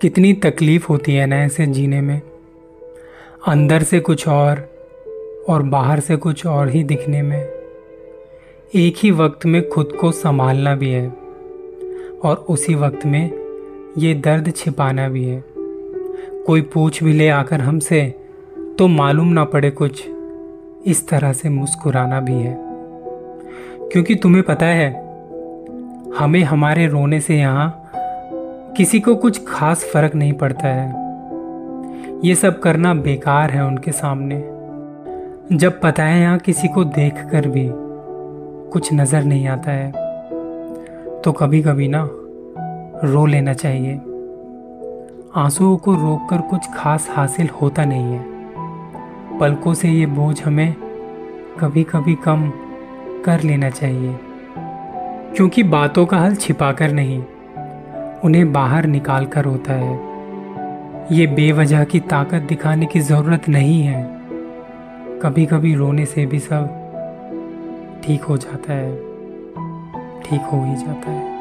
कितनी तकलीफ़ होती है ना ऐसे जीने में। अंदर से कुछ और और बाहर से कुछ और ही दिखने में। एक ही वक्त में खुद को संभालना भी है और उसी वक्त में ये दर्द छिपाना भी है। कोई पूछ भी ले आकर हमसे तो मालूम ना पड़े कुछ इस तरह से मुस्कुराना भी है। क्योंकि तुम्हें पता है, हमें हमारे रोने से यहाँ किसी को कुछ खास फ़र्क नहीं पड़ता है। ये सब करना बेकार है उनके सामने। जब पता है यहाँ किसी को देख कर भी कुछ नज़र नहीं आता है तो कभी कभी ना रो लेना चाहिए। आंसुओं को रोककर कुछ खास हासिल होता नहीं है। पलकों से ये बोझ हमें कभी कभी कम कर लेना चाहिए, क्योंकि बातों का हल छिपाकर नहीं। उन्हें बाहर निकाल कर होता है। ये बेवजह की ताकत दिखाने की ज़रूरत नहीं है। कभी कभी रोने से भी सब ठीक हो जाता है। ठीक हो ही जाता है।